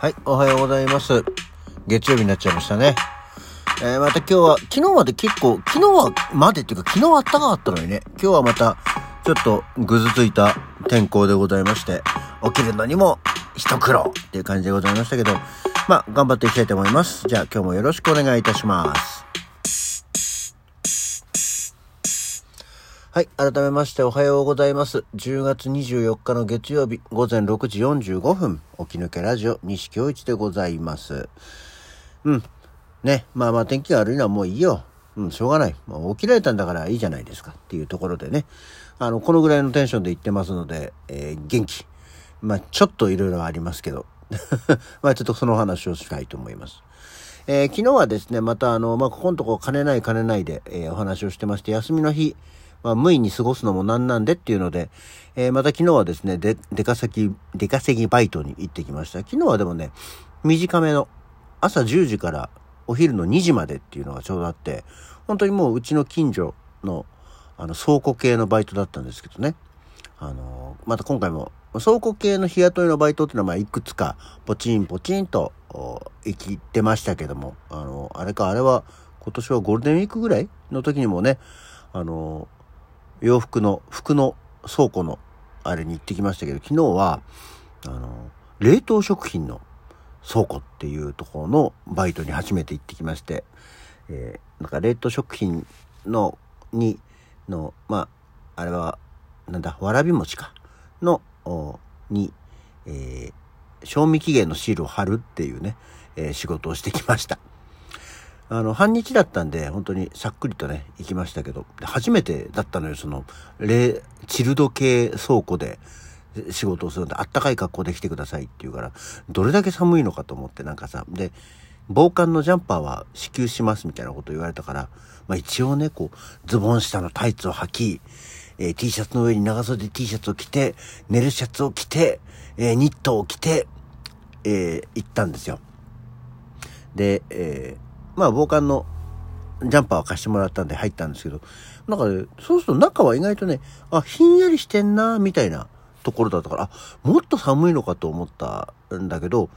はい、おはようございます。月曜日になっちゃいましたね。えー、また今日は、昨日まで結構、昨日はまでっていうか、昨日あったかかったのにね、今日はまた、ちょっとぐずついた天候でございまして、起きるのにも一苦労っていう感じでございましたけど、まあ、頑張っていきたいと思います。じゃあ今日もよろしくお願いいたします。はい。改めましておはようございます。10月24日の月曜日午前6時45分、起き抜けラジオ西京一でございます。うん。ね。まあまあ天気が悪いのはもういいよ。うん、しょうがない。もう起きられたんだからいいじゃないですかっていうところでね。あの、このぐらいのテンションで言ってますので、えー元気。まあちょっといろいろありますけど。まあちょっとその話をしたいと思います。えー昨日はですね、またあの、まあ、ここのとこ金ない金ないで、えーお話をしてまして、休みの日、まあ、無意に過ごすのもなんなんでっていうので、えーまた昨日はですね、で、出稼ぎ、出稼ぎバイトに行ってきました。昨日はでもね、短めの、朝10時からお昼の2時までっていうのがちょうどあって、本当にもううちの近所の、あの、倉庫系のバイトだったんですけどね。あの、また今回も、倉庫系の日雇いのバイトっていうのは、まあ、いくつか、ポチンポチンと、お生きてましたけども、あの、あれか、あれは、今年はゴールデンウィークぐらいの時にもね、あの、洋服の、服の倉庫の、あれに行ってきましたけど、昨日は、あの、冷凍食品の倉庫っていうところのバイトに初めて行ってきまして、えーなんか冷凍食品の、に、の、まあ、あれは、なんだ、わらび餅か、の、に、えー賞味期限のシールを貼るっていうね、えー仕事をしてきました。あの、半日だったんで、本当にさっくりとね、行きましたけど、初めてだったのよ、その、冷、チルド系倉庫で仕事をするんで、あったかい格好で来てくださいって言うから、どれだけ寒いのかと思って、なんかさ、で、防寒のジャンパーは支給しますみたいなこと言われたから、まあ一応ね、こう、ズボン下のタイツを履き、えー T シャツの上に長袖 T シャツを着て、寝るシャツを着て、えーニットを着て、えー行ったんですよ。で、えーまあ防寒のジャンパーを貸してもらったんで入ったんですけど、なんかね、そうすると中は意外とね、あ、ひんやりしてんな、みたいなところだったから、あ、もっと寒いのかと思ったんだけど、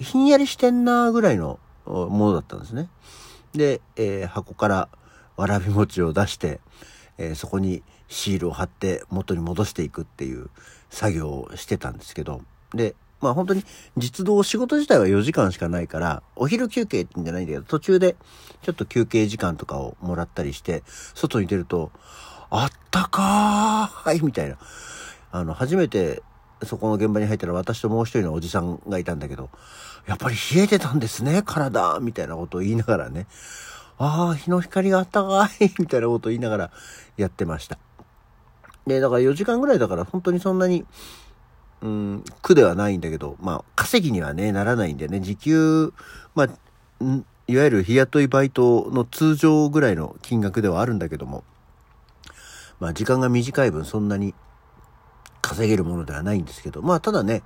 ひんやりしてんな、ぐらいのものだったんですね。で、えー箱からわらび餅を出して、えーそこにシールを貼って元に戻していくっていう作業をしてたんですけど、で、まあ本当に実動仕事自体は4時間しかないから、お昼休憩ってんじゃないんだけど、途中でちょっと休憩時間とかをもらったりして、外に出ると、あったかーいみたいな。あの、初めてそこの現場に入ったら私ともう一人のおじさんがいたんだけど、やっぱり冷えてたんですね、体みたいなことを言いながらね、ああ、日の光があったかい みたいなことを言いながらやってました。で、だから4時間ぐらいだから本当にそんなに、うん、苦ではないんだけど、まあ、稼ぎにはね、ならないんでね、時給、まあ、いわゆる日雇いバイトの通常ぐらいの金額ではあるんだけども、まあ、時間が短い分そんなに稼げるものではないんですけど、まあ、ただね、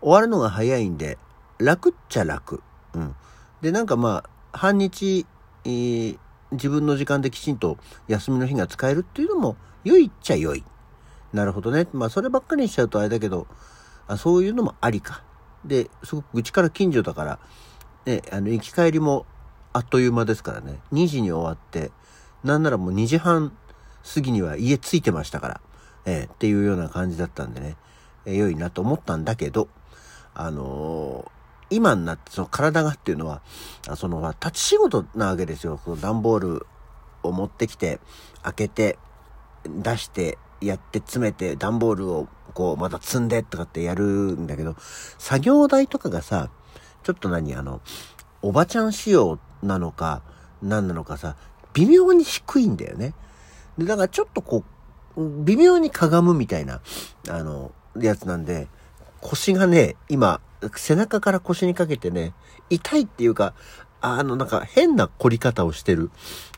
終わるのが早いんで、楽っちゃ楽。うん。で、なんかまあ、半日、えー自分の時間できちんと休みの日が使えるっていうのも、良いっちゃ良い。なるほどね。まあ、そればっかりにしちゃうとあれだけど、あそういうのもありか。で、すごくうちから近所だから、ね、あの、行き帰りもあっという間ですからね。2時に終わって、なんならもう2時半過ぎには家着いてましたから、えーっていうような感じだったんでね、えー良いなと思ったんだけど、あのー今になってその体がっていうのは、その、立ち仕事なわけですよ。この段ボールを持ってきて、開けて、出して、やって詰めて、段ボールをこう、また積んでとかってやるんだけど、作業台とかがさ、ちょっと何、あの、おばちゃん仕様なのか、何なのかさ、微妙に低いんだよね。で、だからちょっとこう、微妙にかがむみたいな、あの、やつなんで、腰がね、今、背中から腰にかけてね、痛いっていうか、あの、なんか変な凝り方をしてる。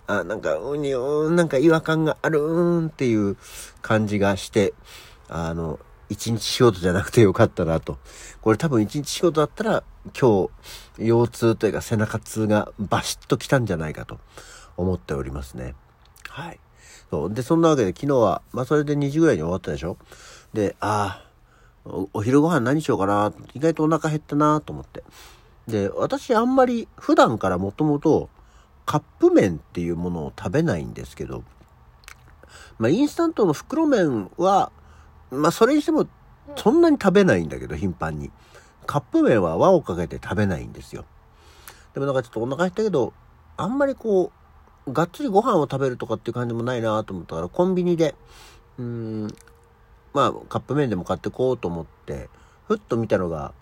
あ、なんか、うにゅーん、なんか違和感があるーんっていう感じがして、あの、一日仕事じゃなくてよかったなと。これ多分一日仕事だったら、今日、腰痛というか背中痛がバシッときたんじゃないかと思っておりますね。はい。そう。で、そんなわけで昨日は、まあそれで2時ぐらいに終わったでしょ？で、ああ、おお昼ご飯何しようかな意外とお腹減ったなと思ってで私あんまり普段からもともとカップ麺っていうものを食べないんですけどまあインスタントの袋麺はまあそれにしてもそんなに食べないんだけど頻繁に。カップ麺は輪をかけて食べないんですよ。でもなんかちょっとお腹減ったけどあんまりこうがっつりご飯を食べるとかっていう感じもないなと思ったからコンビニでうーんまあ、カップ麺でも買ってこうと思って、ふっと見たのが、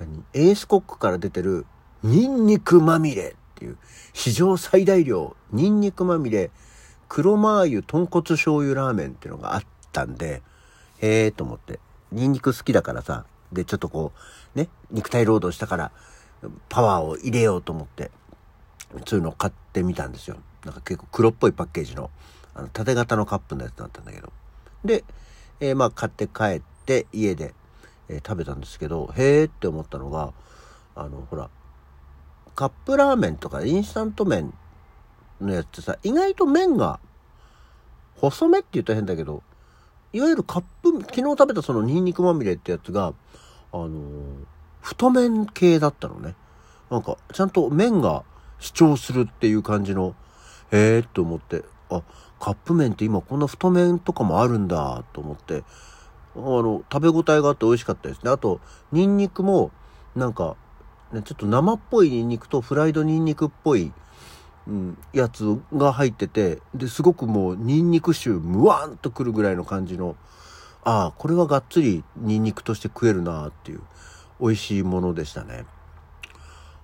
何？エースコックから出てる、ニンニクまみれっていう、史上最大量、ニンニクまみれ、黒マー油豚骨醤油ラーメンっていうのがあったんで、へえーと思って、ニンニク好きだからさ、で、ちょっとこう、ね、肉体労働したから、パワーを入れようと思って、そういうのを買ってみたんですよ。なんか結構黒っぽいパッケージの、あの、縦型のカップのやつだったんだけど。で、えー、まあ買って帰って家で、えー、食べたんですけどへえって思ったのがあのほらカップラーメンとかインスタント麺のやつってさ意外と麺が細めって言ったら変だけどいわゆるカップ昨日食べたそのニンニクまみれってやつがあのー、太麺系だったのね。なんかちゃんと麺が主張するっていう感じのへえって思ってあカップ麺って今こんな太麺とかもあるんだと思って、あの、食べ応えがあって美味しかったですね。あと、ニンニクも、なんか、ね、ちょっと生っぽいニンニクとフライドニンニクっぽい、うん、やつが入ってて、で、すごくもうニンニク臭ムワーンとくるぐらいの感じの、ああ、これはがっつりニンニクとして食えるなっていう、美味しいものでしたね。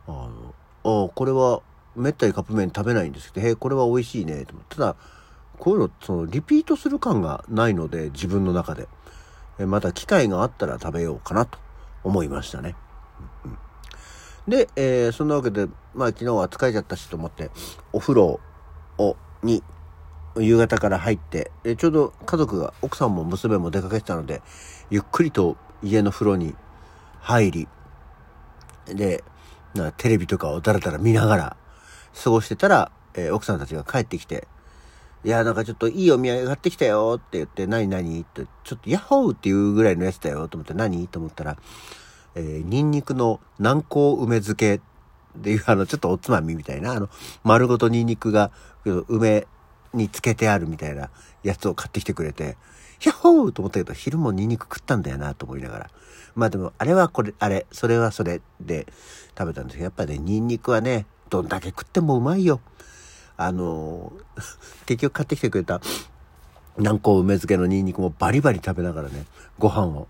あの、ああ、これは、めったにカップ麺食べないんですけど、へえ、これは美味しいね、と思って。ただ、こういうの、その、リピートする感がないので、自分の中で。また機会があったら食べようかなと思いましたね。うんで、えー、そんなわけで、まあ昨日は疲れちゃったしと思って、お風呂を、に、夕方から入って、でちょうど家族が、奥さんも娘も出かけてたので、ゆっくりと家の風呂に入り、で、テレビとかをだらだら見ながら過ごしてたら、えー、奥さんたちが帰ってきて、いや、なんかちょっといいお土産買ってきたよって言って、何何って、ちょっとヤッホーっていうぐらいのやつだよと思って、何？と思ったら、えー、ニンニクの南高梅漬けっていう、あの、ちょっとおつまみみたいな、あの、丸ごとニンニクが梅につけてあるみたいなやつを買ってきてくれて、ヤッホーと思ったけど、昼もニンニク食ったんだよなと思いながら。まあでも、あれはこれ、あれ、それはそれで食べたんですけど、やっぱね、ニンニクはね、どんだけ食ってもうまいよ。あの 結局買ってきてくれた南高梅漬けのニンニクもバリバリ食べながらね、ご飯を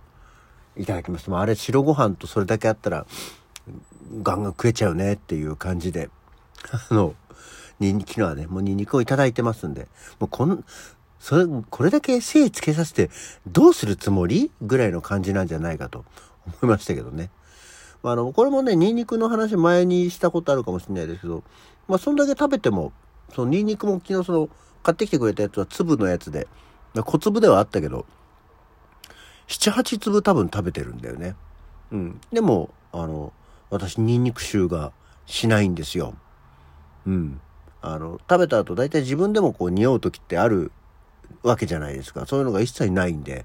いただきました。あれ白ご飯とそれだけあったら、ガンガン食えちゃうねっていう感じで、あの、ニンニクはね、もうニンニクをいただいてますんで、もうこん、それ、これだけ精つけさせてどうするつもり？ぐらいの感じなんじゃないかと思いましたけどね。まあ、あの、これもね、ニンニクの話前にしたことあるかもしれないですけど、まあ、そんだけ食べてもそのニンニクも昨日その買ってきてくれたやつは粒のやつで、小粒ではあったけど、7、8粒多分食べてるんだよね。うん。でも、あの、私ニンニク臭がしないんですよ。うん。あの、食べた後大体自分でもこう匂う時ってあるわけじゃないですか。そういうのが一切ないんで。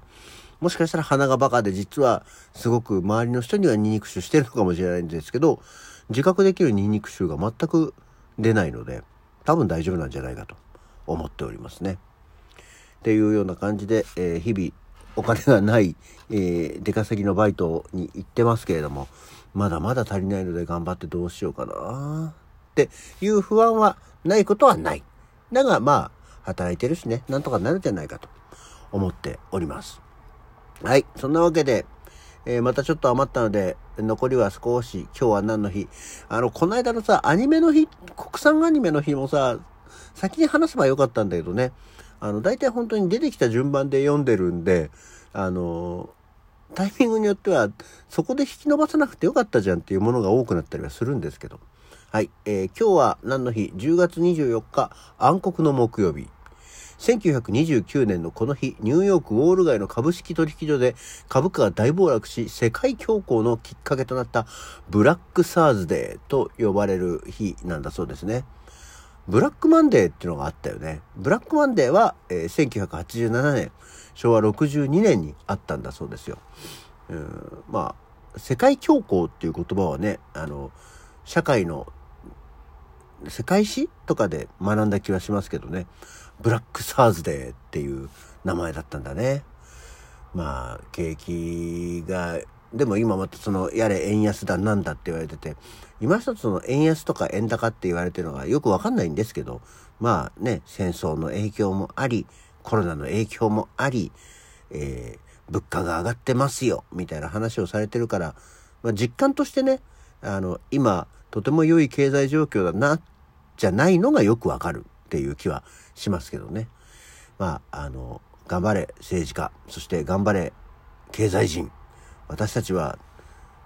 もしかしたら鼻がバカで実はすごく周りの人にはニンニク臭してるのかもしれないんですけど、自覚できるニンニク臭が全く出ないので、多分大丈夫なんじゃないかと思っておりますね。っていうような感じで、えー、日々お金がない、えー、出稼ぎのバイトに行ってますけれども、まだまだ足りないので頑張ってどうしようかなっていう不安はないことはない。だがまあ、働いてるしね、なんとかなるんじゃないかと思っております。はい。そんなわけで、えー、またちょっと余ったので、残りは少し、今日は何の日あの、この間のさ、アニメの日、国産アニメの日もさ、先に話せばよかったんだけどね、あの、大体本当に出てきた順番で読んでるんで、あの、タイミングによっては、そこで引き伸ばさなくてよかったじゃんっていうものが多くなったりはするんですけど。はい。えー、今日は何の日 ?10 月24日、暗黒の木曜日。1929年のこの日、ニューヨークウォール街の株式取引所で株価が大暴落し、世界恐慌のきっかけとなったブラックサーズデーと呼ばれる日なんだそうですね。ブラックマンデーっていうのがあったよね。ブラックマンデーは、えー、1987年、昭和62年にあったんだそうですよ。うん、まあ、世界恐慌っていう言葉はね、あの、社会の世界史とかで学んだ気はしますけどね。ブラックサーズデーっていう名前だったんだね。まあ、景気が、でも今またその、やれ円安だなんだって言われてて、今一つその円安とか円高って言われてるのがよくわかんないんですけど、まあね、戦争の影響もあり、コロナの影響もあり、えー、物価が上がってますよ、みたいな話をされてるから、まあ、実感としてね、あの、今、とても良い経済状況だな、じゃないのがよくわかるっていう気はしますけどね。まあ、あの、頑張れ政治家、そして頑張れ経済人。私たちは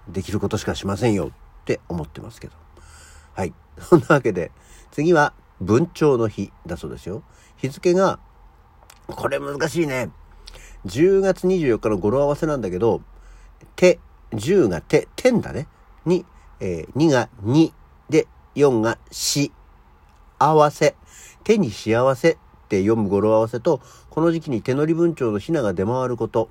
できることしかしませんよって思ってますけど。はい。そんなわけで、次は文鳥の日だそうですよ。日付が、これ難しいね。10月24日の語呂合わせなんだけど、手、10が手、天だね。に、えー、2が2で、4がし、合わせ。手に幸せって読む語呂合わせと、この時期に手乗り文鳥の雛が出回ること。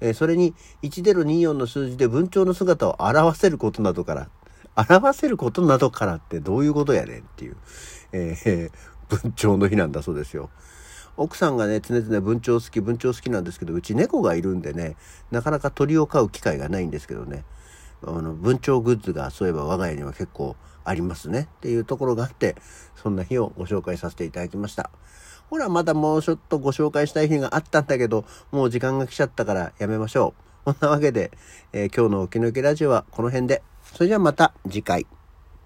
えー、それに1024の数字で文鳥の姿を表せることなどから、表せることなどからってどういうことやねんっていう、えー、文鳥の日なんだそうですよ。奥さんがね、常々文鳥好き、文鳥好きなんですけど、うち猫がいるんでね、なかなか鳥を飼う機会がないんですけどね、あの、文鳥グッズがそういえば我が家には結構ありますねっていうところがあって、そんな日をご紹介させていただきました。ほら、まだもうちょっとご紹介したい日があったんだけど、もう時間が来ちゃったからやめましょう。こんなわけで、えー、今日のお気抜けラジオはこの辺で。それじゃあまた次回。